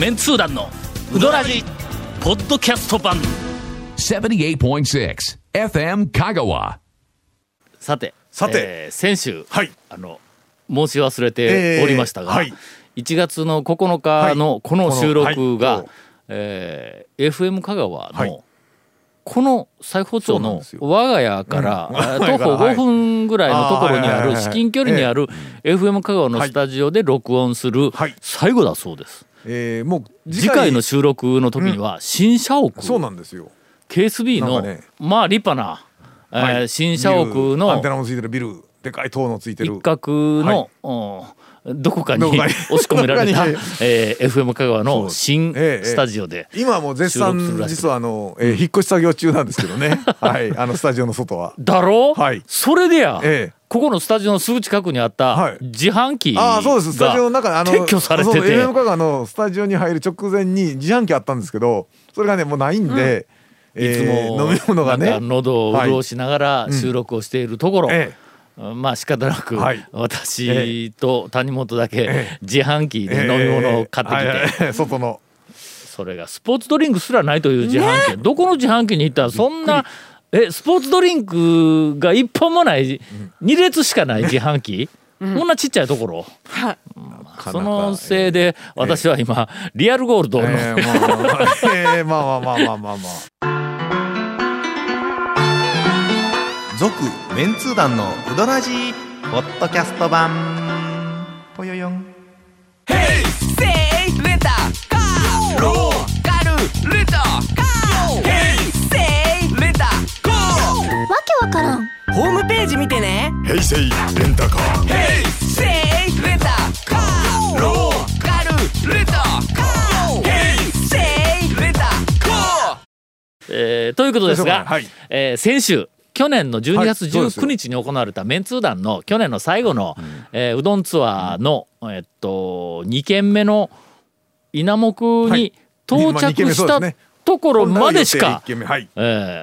メンツー団のウドラジポッドキャスト版。78.6 FM Kagawa. さてさて。えー先週、はい。あの申し忘れておりましたが、えーはい。1月の9日のこの収録が、はい。えー FM 香川の、はいこの裁縫町の 我が家から、徒歩から5分ぐらいのところにある至近距離にある FM 香川のスタジオで録音するはい。最後だそうです。えー、もう次回の収録の時には新社屋、そうなんですよ。KSB の、ね。まあ立派な、えーはい。新社屋ビルアンのテナのついてるビルでかい塔のついてる。一角の、うんどこかに押し込められた、えー FM 香川の新ええスタジオで、今はもう絶賛実はあの、えー引っ越し作業中なんですけどね。はい。あのスタジオの外は。だろ？う、はい。それでや、ええ。ここのスタジオのすぐ近くにあったはい。自販機がああそうです。スタジオの中あの撤去されてて。FM 香川のスタジオに入る直前に自販機あったんですけどそれがねもうないんで、いつも、飲み物がね。喉を潤しながら収録をしているところ、えまあ仕方なく、はい。私と谷本だけえ自販機で飲み物を買ってきて、外の。それがスポーツドリンクすらないという自販機、どこの自販機に行ったらそんなえスポーツドリンクが一本もない2列しかない自販機、こんなちっちゃいところ、そのせいで私は今、リアルゴールドの、ええまあまあまあ。ええまあまあまあまあまあまあ続メンツー団のウドラジーポッドキャスト版。ぽよよん。わけわからん。ホームページ見てね。平成レンタカー。ヘイセイレンタカー。ローカルレンタカー。ヘイセイレンタカー。えーということですが、はい。えー先週去年の12月はいそうですよ。19日に行われたメンツー団の去年の最後の、えーうどんツアーの、えっと2軒目の稲目にはい。到着したところまでしかえ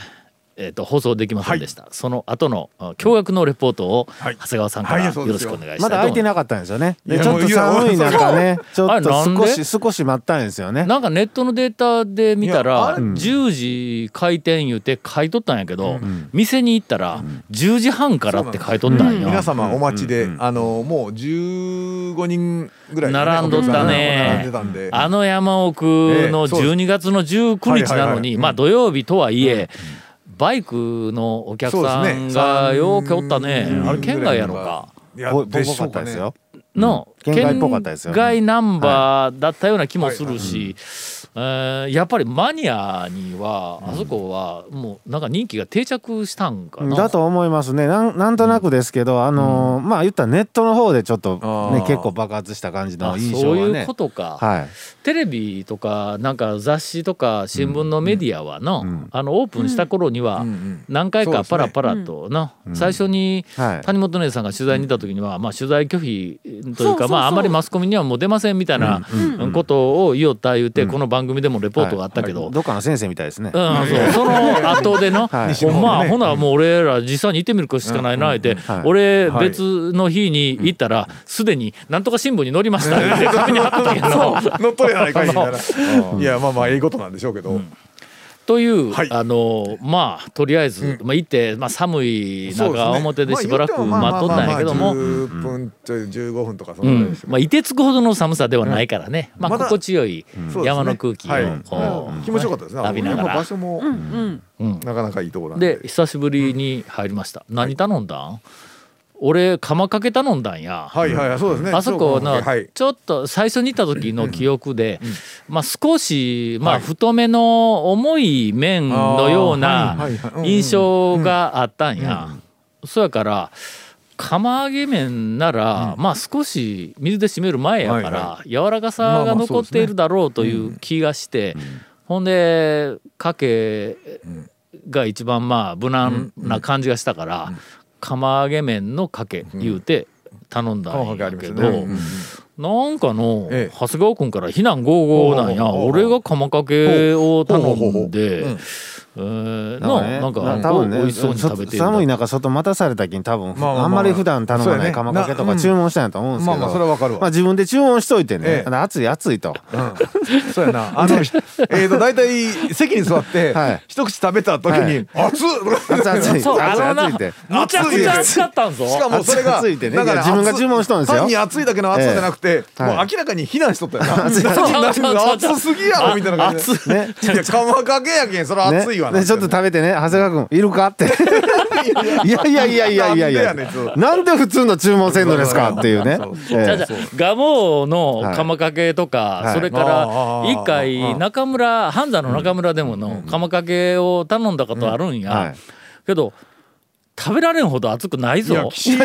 ーえーと放送できませんでした、その後のあ驚愕のレポートをはい。長谷川さんからよ。ろしくお願いしたいとまだ思います。空いてなかったんですよね。ちょっと寒い中ね、ちょっと少し少し待ったんですよね。なんかネットのデータで見たらあれ10時開店言うて書いとったんやけど、店に行ったら10時半からって書いとったんや。皆様お待ちで、あのもう15人ぐらい、並んどったね。並んでたんで。あの山奥のええそうです。12月の19日なのはいはいはい。にまあ土曜日とはいえ、バイクのお客さんがようけおったね。うんあれ県外やろか。いやでしょうかね。ぽかったですよ。の県外ナンバーだったような気もするし、えーやっぱりマニアにはあそこはもうなんか人気が定着したんかな。だと思いますね。なんなんとなくですけど、あのーまあ言ったらネットの方でちょっとね結構爆発した感じのあ印象そういうはねことか、はい。テレビとかなんか雑誌とか新聞のメディアはの,、あのオープンした頃にはうん。うん何回かパラパラとの、最初にはい。谷本姉さんが取材に行った時には、まあ、取材拒否というかまあ、あんまりマスコミにはもう出ませんみたいなことを言おった言うて、この番組でもレポートがあったけど。どっかの先生みたいですね。うん、そう。その後での、はい。ほんまあほなもう俺ら実際に行ってみるしかないなって、はい。俺はい。別の日に行ったらすでになんとか新聞に載りましたって紙に貼ってたけど。乗っ取れやないかい いやまあまあええことなんでしょうけど、という、はい。あのまあとりあえず、まあ、行って、まあ、寒い中表でしばらくまあ待っとったんやけども。まあまあまあ10分ちょい15分とかそうんなまあ、凍てつくほどの寒さではないからね、まあ、心地よい山の空気を気持ちよかったですね。浴びながら。場所もうんなかなかいいところなんで。で久しぶりに入りました、何頼んだん？俺釜かけ頼んだんや、はいはいはいそうですね。あそこのはい。ちょっと最初に行った時の記憶で、まあ、少しまあ太めの重い麺のような印象があったんや。そやから釜揚げ麺なら、まあ少し水で締める前やから、柔らかさが残っているだろうという気がして、ほんでかけが一番まあ無難な感じがしたから、釜揚げ麺のかけ言うて頼んだんやけど、うんうんなんかのええ。長谷川君から非難合々なんや。俺が釜かけを頼んでほうほうほうほううんえーだからねのなんか多分ねお美味しそうに食べて寒い中外待たされた時に多分、まあまあまあ。あんまり普段頼まない釜かけとか注文したんやと思うんですけど、まあまあそれはわかるわ。まあ自分で注文しといてね、ええ。暑い暑いと。うん。そうやな。あのえーと大体席に座って はい。一口食べた時に「熱っ!」熱い暑い そうあ暑いのな暑いってむちゃくちゃ暑かったんぞ。しかもそれが熱いって。ねだから自分が注文しとんですよ。単に熱いだけの熱さじゃなくて、えもう明らかに避難しとったよな。熱すぎやろみたい。な感じで。熱い。ねい。や釜かけやけんそれは熱いわな。ね、でちょっと食べてね長谷川君いるかって。いやいやいやいやいや。いやなんで普通の注文せんのですかっていうね。じゃあじゃあガモの釜かけとか、はい。それかあらあ一回中村半山の中村でもの釜かけを頼んだことあるんや、はい。けど食べられんほど熱くないいやぞ岸の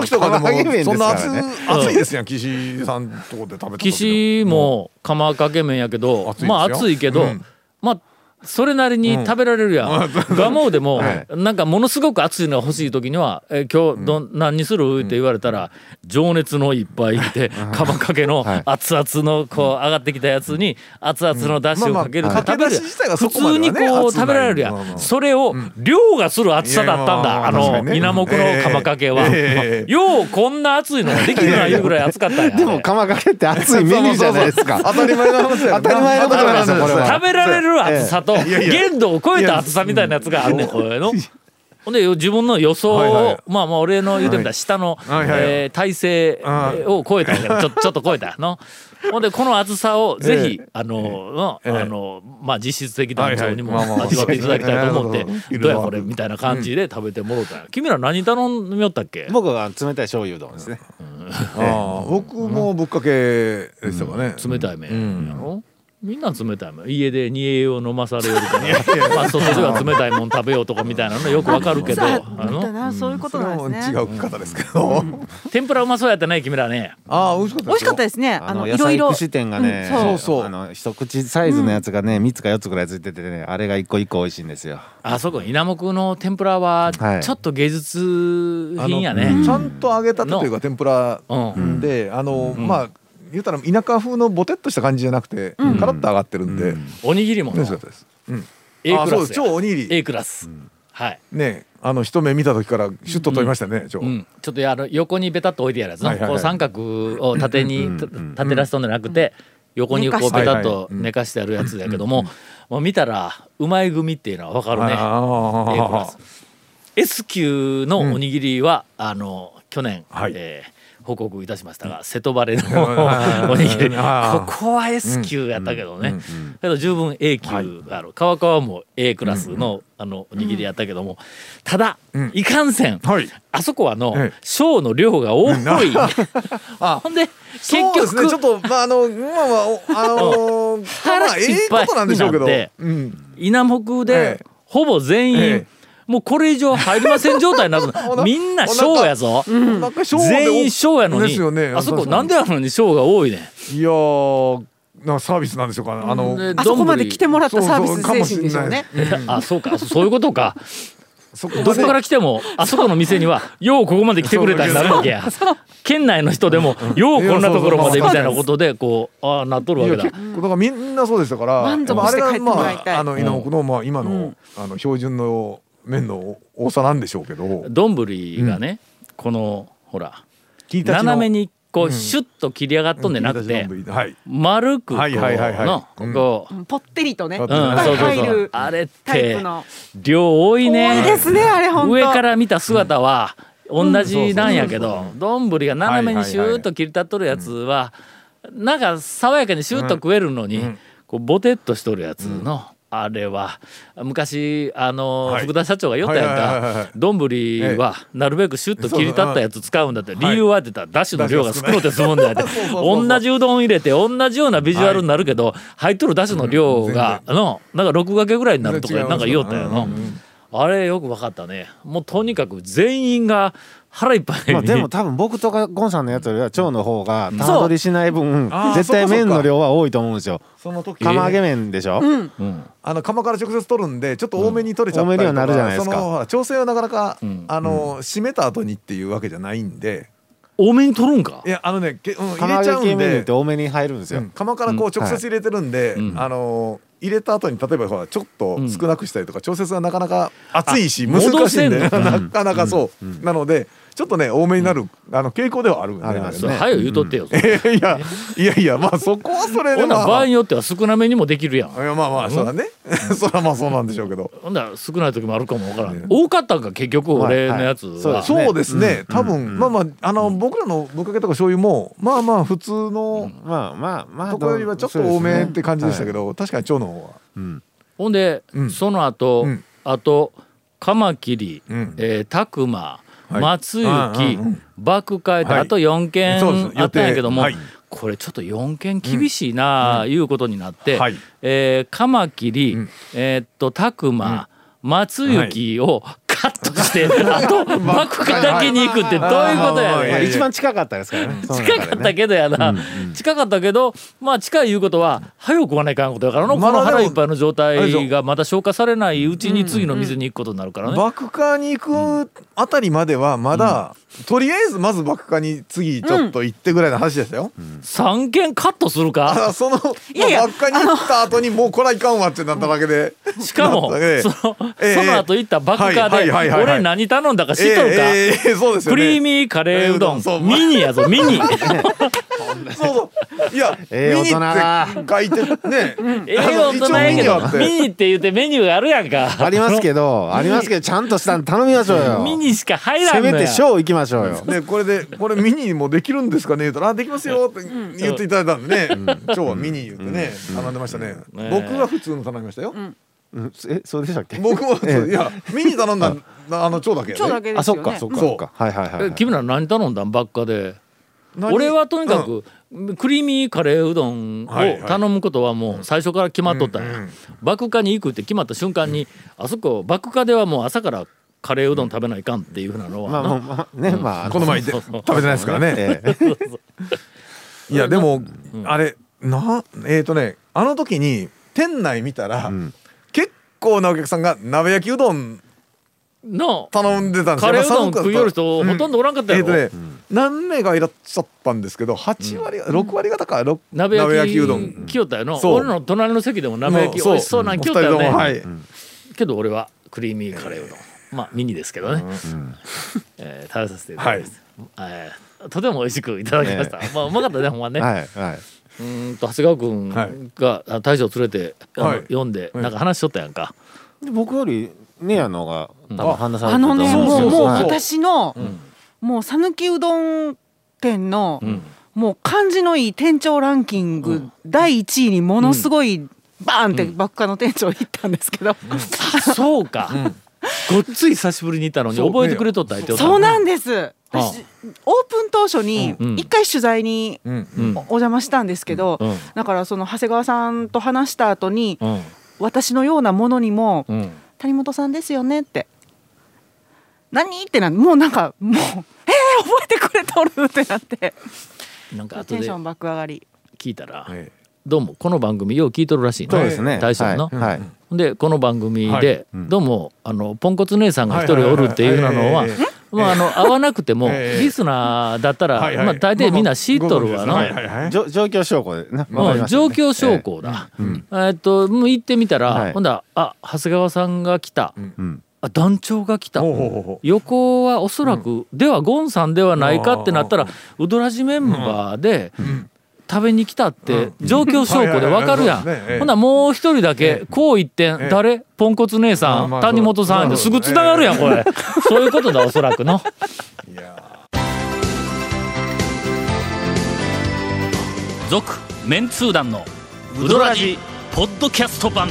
時とかででももそんな熱ね。熱いですやん岸さんとこで食べた時岸も釜かけ麺やけど、まあ熱いけど、うん。まあそれなりに食べられるやん、ガモでも、はい。なんかものすごく熱いのが欲しい時には「え今日どん何にする?」って言われたら「情熱の一杯」って 釜かけの はい。熱々のこう上がってきたやつに熱々のだしをかけるとまあまあ食べる。普通にこう食べられるやまあまあ。んそれを量がする熱さだったんだ。あのね。稲目の釜かけは。ええ。ええ。ようこんな熱いのができるないうぐらい熱かったんや。でも釜かけって熱いメニューじゃないですか。当たり前の話や当たり前のことなんですよこれは。食べられる熱さといや限度を超えた熱さみたいなやつがあんねんこれの。ほんで自分の予想を、はいはい。まあまあ俺の言うてみたら下の、はいはい。えー体勢を超えたちょちょっと超えたの。ほんでこの熱さをぜひ、あのの、ええあのまあ実質的団長にも味わっていただきたいと思って、どどうやこれみたいな感じで食べてもろうたんや。君ら何頼みよったっけ？僕は冷たい醤油うどんですね。ああ僕もぶっかけでしたかね。冷たい麺やろ、みんな冷たい麺家で煮えよう飲まされよるか。らまあ外では冷たいもん食べようとかみたいなのよくわかるけど。さああの？なそういうことなんですね。違う方ですけど。天ぷらうまそうやったね君らね。ああ美味しかった美味しかったでですね。あのいろいろ。串店がね、うんそう。そうあの一口サイズのやつがね、三つか四つぐらいついててねあれが一個一個美味しいんですよ。あそこ稲目の天ぷらははい。ちょっと芸術品やあね、のちゃんと揚げたてというか天ぷらうん。であのまあ言ったら田舎風のボテっとした感じじゃなくてカラッと揚がってるんで。おにぎりも美味しかったです。うん。A クラスや。超おにぎり。A クラス、はい。ねあの一目見た時からシュッと取りましたねちょっとあの横にベタっと置いてやるやつの、はいはいはい。こう三角を縦にた立てらしとん。じゃなくて、横にこうベタっと寝かしてあるやつやけども、もう見たらうまい組っていうのは分かるね。A クラあス。S 級のおにぎりは、あの去年、はい。えー報告いたしましたが、瀬戸バレの はいおにぎり。ここは S 級やったけどね、けど十分 A 級がある、川川も A クラスの,、あのおにぎりやったけども。ただ、いかんせん、はい。あそこはのええ。小の量が多い、あ ほんで結そうですね。局ちょっとまああのまあまあおあの腹いええっぱいことなんでしょうけど。うん。稲目でええ。ほぼ全員、ええもうこれ以上入りません状態になる みんな小やぞ。なんか小で全員小やのに。あそこなんであるのに小が多いねいやーなサービスなんでしょうかねあのであそこまで来てもらったサービス精神でしょうね。あそうか。そういうことか。どこから来てもあそこの店にはようここまで来てくれたになるわけや。県内の人でもようこんなところまでみたいなことでこうああなっとるわいけだだからみんなそうでしたから満足して帰ってもらいたい。まああの稲目のまあ今のうん。あの標準の麺の多さなんでしょうけど。丼がね、このほら斜めにこうシュッと切り上がっとんでなくて、丸くこうはいはいはいはい。のぽってりとね。うん入るあれって。量多いね。多いですねあれ本当。上から見た姿は同じなんやけど丼が斜めにシューッと切り立っとるやつはなんか爽やかにシューッと食えるのに、こうボテッとしとるやつの、あれは。昔あの、はい。福田社長が言ったやんはいはいはいはなるべくシュッと切り立ったやつ使うんだって。理由はって言った。らだしの量が少なくて済むんだよって同じうどん入れて同じようなビジュアルになるけど、入っとるだしの量が、あのなんか6掛けぐらいになるとかなんか言おったよの、あれよく分かったね。もうとにかく全員が腹いっぱいに、まあでも多分僕とかゴンさんのやつよりは腸の方が玉取りしない分絶対麺の量は多いと思うんですよ。その時。釜揚げ麺でしょ、うん。あの釜から直接取るんでちょっと多めに取れちゃったりとか、多めにはなるじゃないですか。そのほら調整はなかなか、ん。あの締めた後にっていうわけじゃないんで。多めに取るんか？いやあのねけ、うん、入れちゃうんで。って多めに入るんですよ、うん釜からこう直接入れてるんで、うん。あの入れた後に例えばほらちょっと少なくしたりとか、調節がなかなか熱いしあ難しいんで。なかなかそう、なのでちょっとね多めになる、あの傾向ではあるあります。ね。はよ言うとってよ、いやいやいやいやまあそこはそれでほんなまあら場合によっては少なめにもできるやん。いやまあまあそらね、そらまあそうなんでしょうけど、ほんなら少ない時もあるかもわからん、多かったんか結局俺のやつは、はいはい。そうですね、多分、まあまああの僕らのぶっかけとか醤油もまあまあ普通のまあまあまあとこよりはちょっと多めって感じでしたけど、確かに腸の方は。ほんで、うん。その後、うん。あとカマキリ、うん。えー、タクマ。はい松雪、爆開と、はい。あと4件あったんやけども、これちょっと4件厳しいなあ、いうことになって、はい。えーカマキリ、ん。えーっとタクマ、松雪をカットして、あと爆開だけに行くってどういうことやねん。まあ一番近かったですからね。近かったけどやな、近かったけどまあ近いいうことは早く食わないかんことやからの、まだでもこの腹いっぱいの状態がまだ消化されないうちに次の店に行くことになるからね、爆化に行くあたりまではまだ、とりあえずまず爆化に次ちょっと行ってぐらいの話でしたよ、3件カットするか？あそのいやいや爆化に行った後にもうこらいかんわってなっただけで、しかも、ええそのええ。その後行った爆化はいで俺何頼んだか知っとるか、ええええそうですよね。クリーミーカレーうどん、ミニやぞミニ。そうそう。いや、ええミニって書いてるね、ええ大人やけどミニあって。言ってメニューがあるやんか。ありますけどありますけどちゃんとしたの頼みましょうよ。ミニしか入らせんのやめて小行きましょうよ。でこれでこれミニもできるんですかね？言うたら「あできますよ」って言っていただいたんでね「今日はミニ」言ってね頼んでましたね。ね僕は普通の頼みましたよ。うん。えそうでしたっけ？僕もそういやミニ頼んだあ。の蝶だけね。あそけですよね。っかそっかそっか。はいはいはいはい。え君ら何頼んだん？ばっかで。何？俺はとにかうん。く、クリーミーカレーうどんを頼むことはもう最初から決まっとったんや、爆化に行くって決まった瞬間に、あそこ爆化ではもう朝からカレーうどん食べないかんっていうふうなのは。な、まあまあまあねまあ。この前食べてないですからね。ええ。いやでもあれなえっとねあの時に店内見たらん。結構なお客さんが鍋焼きうどんの頼んでたんですカレーうどん食いよる人うんほとんどおらんかったやろ、えっとね何名がいらっしゃったんですけど8割6割方かろ鍋焼きうどん。来よったよの。そう。俺の隣の席でも鍋焼き美味しそうなん来よったよね、けど俺はクリーミーカレーうどん、まあミニですけどね、えー食べさせていただきます、えーとても美味しくいただきました、まあうまかったねほんまね、はいはい。うーんと長谷川君はい。があ大将連れてはい。読んではい。なんか話しとったやんか、で僕よりねやのが多分話されてあのねもうもうはい。私のもう讃岐うどん店のん。もう感じのいい店長ランキング第1位にものすごいバーンって爆化の店長行ったんですけど。そうか、ごっつい久しぶりにいたのに覚えてくれとったそうなんです。私オープン当初にうん。一回取材にお邪魔したんですけどうん。だからその長谷川さんと話した後にうん。私のようなものにもうん「谷本さんですよね」って「何?」ってなもうなんかもう「えー、覚えてくれとる!」ってなって。なんか後でテンション爆上がり。聞いたら、はい。どうもこの番組よう聞いとるらしいね。そうですね。大将の、はい。はいでこの番組はい。で、うん。どうもあのポンコツ姉さんが一人おるっていうのはまああの会わなくてもええ。リスナーだったら、はいはい。まあ大抵みんな知っとるわな。状況証拠でねうん。状況証拠だ。えっともう行ってみたら、はい。ほんだらあ長谷川さんが来た、うん。あ団長が来た。ほうほうほうほ横はおそらく、ではゴンさんではないかってなったら、ウドラジメンバーで食べに来たって状況証拠でわかるやん。ほんならもう一人だけこう一点、ええ。誰？ポンコツ姉さん、谷本さんってすぐつながるやんこれ。そういうことだおそらくの。ういや続メンツー団のウドラジポッドキャスト版。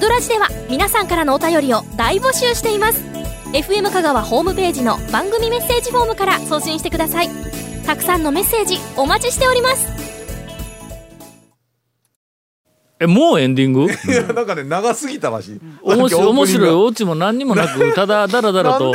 ドラジでは皆さんからのお便りを大募集しています。FM 香川ホームページの番組メッセージフォームから送信してください。たくさんのメッセージお待ちしております。えもうエンディング？いやなんかね長すぎたらしい。面白い面白いいオチも何にもなくただだらだらと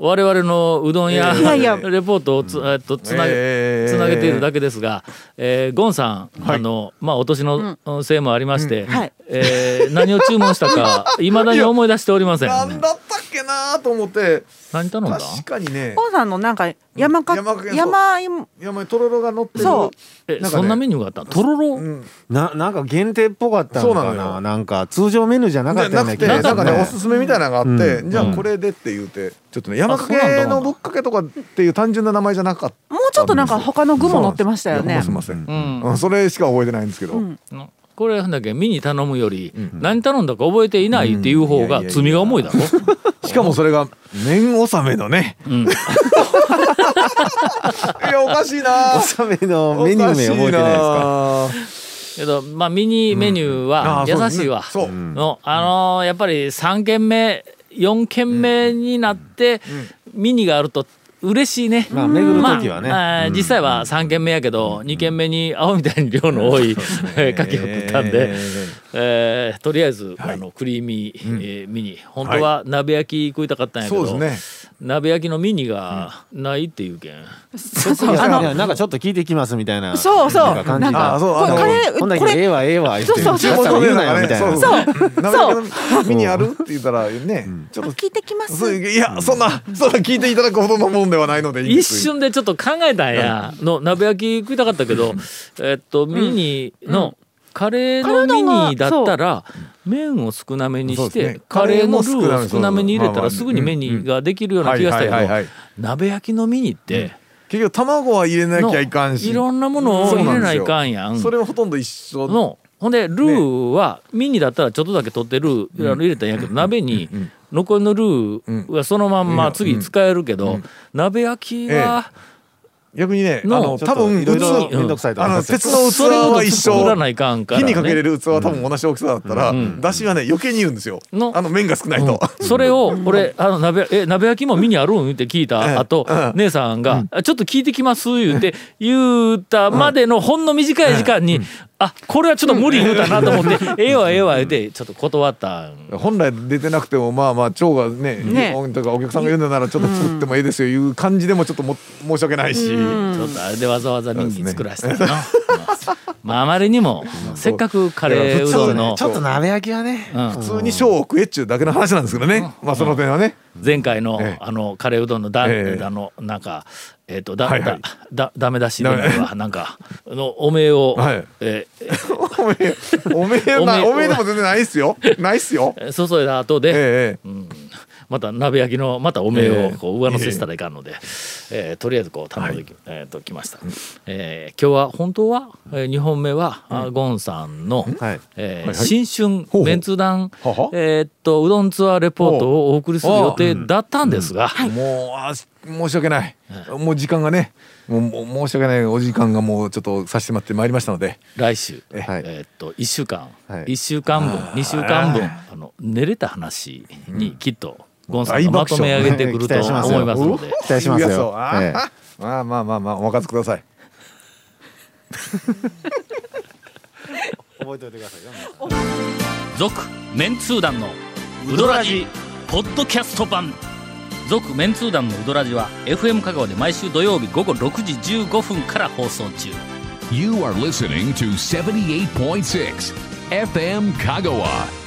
我々のうどん屋、ええいやいやレポートをつ,、えっとつなげ、えー。つなげているだけですが、えーゴンさん、あのまあお年のせいもありまして、はいえー何を注文したか いまだに思い出しておりません。なんだったっけなと思って。何頼んだ？確かにね。ポンさんのなんか山か山かけ山山にとろろが乗ってる。そえなんかねそんなメニューがあった？とろろ、うん。ななんか限定っぽかったのかそうなななんか通常メニューじゃなかったようなくてなんかねおすすめみたいなのがあって、うん。じゃあこれでって言うてちょっとね山かけのぶっかけとかっていう単純な名前じゃなかった。もうちょっとなんか他の具も乗ってましたよね。すみません、うん。うん。それしか覚えてないんですけど、うん。のこれなんだっけミニ頼むより、何頼んだか覚えていないっていう方が罪が重いだろ、しかもそれが麺納めのね。うん、いやおかしいな。納めのメニュー名覚えてないですか？すけどまあミニメニューは優しいわ、そう、のあのーやっぱり3軒目4軒目になって、ミニがあると嬉しいね。まあ巡る時はね。まあ実際は3軒目やけど、2軒目に青みたいに量の多い えー牡蠣を食ったんで、えー。とりあえず、あのクリーミー、えーミニ。本当は鍋焼き食いたかったんやけど、そうです鍋焼きのミニがないっていうけん、そうそう。あのやなんかちょっと聞いてきますみたいなそうそう。なんかそうあのこれこれけええわええわ言って。そうそうだから言うなよみたいな。そうそう。鍋焼きのミニあるって言ったらね、ちょっと聞いてきます。そういやそんなそんな聞いていただくほどのもんではないので一瞬でちょっと考えたんや、の鍋焼き食いたかったけど、えっとミニのカレーのミニだったら麺を少なめにして、ね。カレーのルーを少なめに入れたらすぐにメニができるような気がしたけど鍋焼きのミニって、結局卵は入れなきゃいかんし。いろんなものを入れないかんやん。それはほとんど一緒の。ほんでルーはミニだったらちょっとだけ取ってルー入れたんやけど鍋に残りのルーはそのまんま次使えるけど鍋焼きは逆にねあのの多分いろいろ面倒くさいとかあの鉄の器は一緒。作らないかんから、ね、火にかけれる器は多分同じ大きさだったら、ん。だしはね余計に言うんですよ。のあの麺が少ないと、それを俺あの鍋え鍋焼きもミニあるん？って聞いた後、うん。姉さんが、あちょっと聞いてきます」言うて言うたまでのほんの短い時間に、あこれはちょっと無理言うたなと思って「ええわええわ」言うてちょっと断ったん。本来出てなくてもまあまあ長がねね。おとかお客さんが言うのならちょっと作ってもいいですよいう感じでもちょっとも申し訳ないし、ちょっとあれでわざわざミニ作らせたの、まああまりにもせっかくカレーうどんのちょっと鍋焼きはねうん普通に小を食えっちゅうだけの話なんですけどね、まあその点はね、前回のええあのカレーうどんのだ、ええあのなんかえっ、とだ、はいはい。だだダメ出しでもなんかのおめえを、はい。え おめえおめえなおめえおめえでも全然ないっすよ。ないっすよ。ー注いだ後で、ええまた鍋焼きのまたおめええをえこう上乗せしたらいかんので、えーとりあえずこう頼んでき,、えーときました、えー今日は本当は、えー、2本目は、あゴンさんの、はい。えー新春メンツ団えーっとうどんツアーレポートをお送りする予定だったんですが、もうあ申し訳ない、もう時間がねもう申し訳ないお時間がもうちょっとさせてもらってまいりましたので。来週、はい。えーっと1週間、はい。1週間分2週間分あの寝れた話にきっとゴンさんがまとめ上げてくると 思いますので。期待しますよ。まあまあまあまあお任せください。覚えておいてくださいよ続メンツー団のウドラジポッドキャスト版。続メンツー団のウドラジは FM 香川で毎週土曜日午後6時15分から放送中。You are listening to 78.6 FM Kagawa.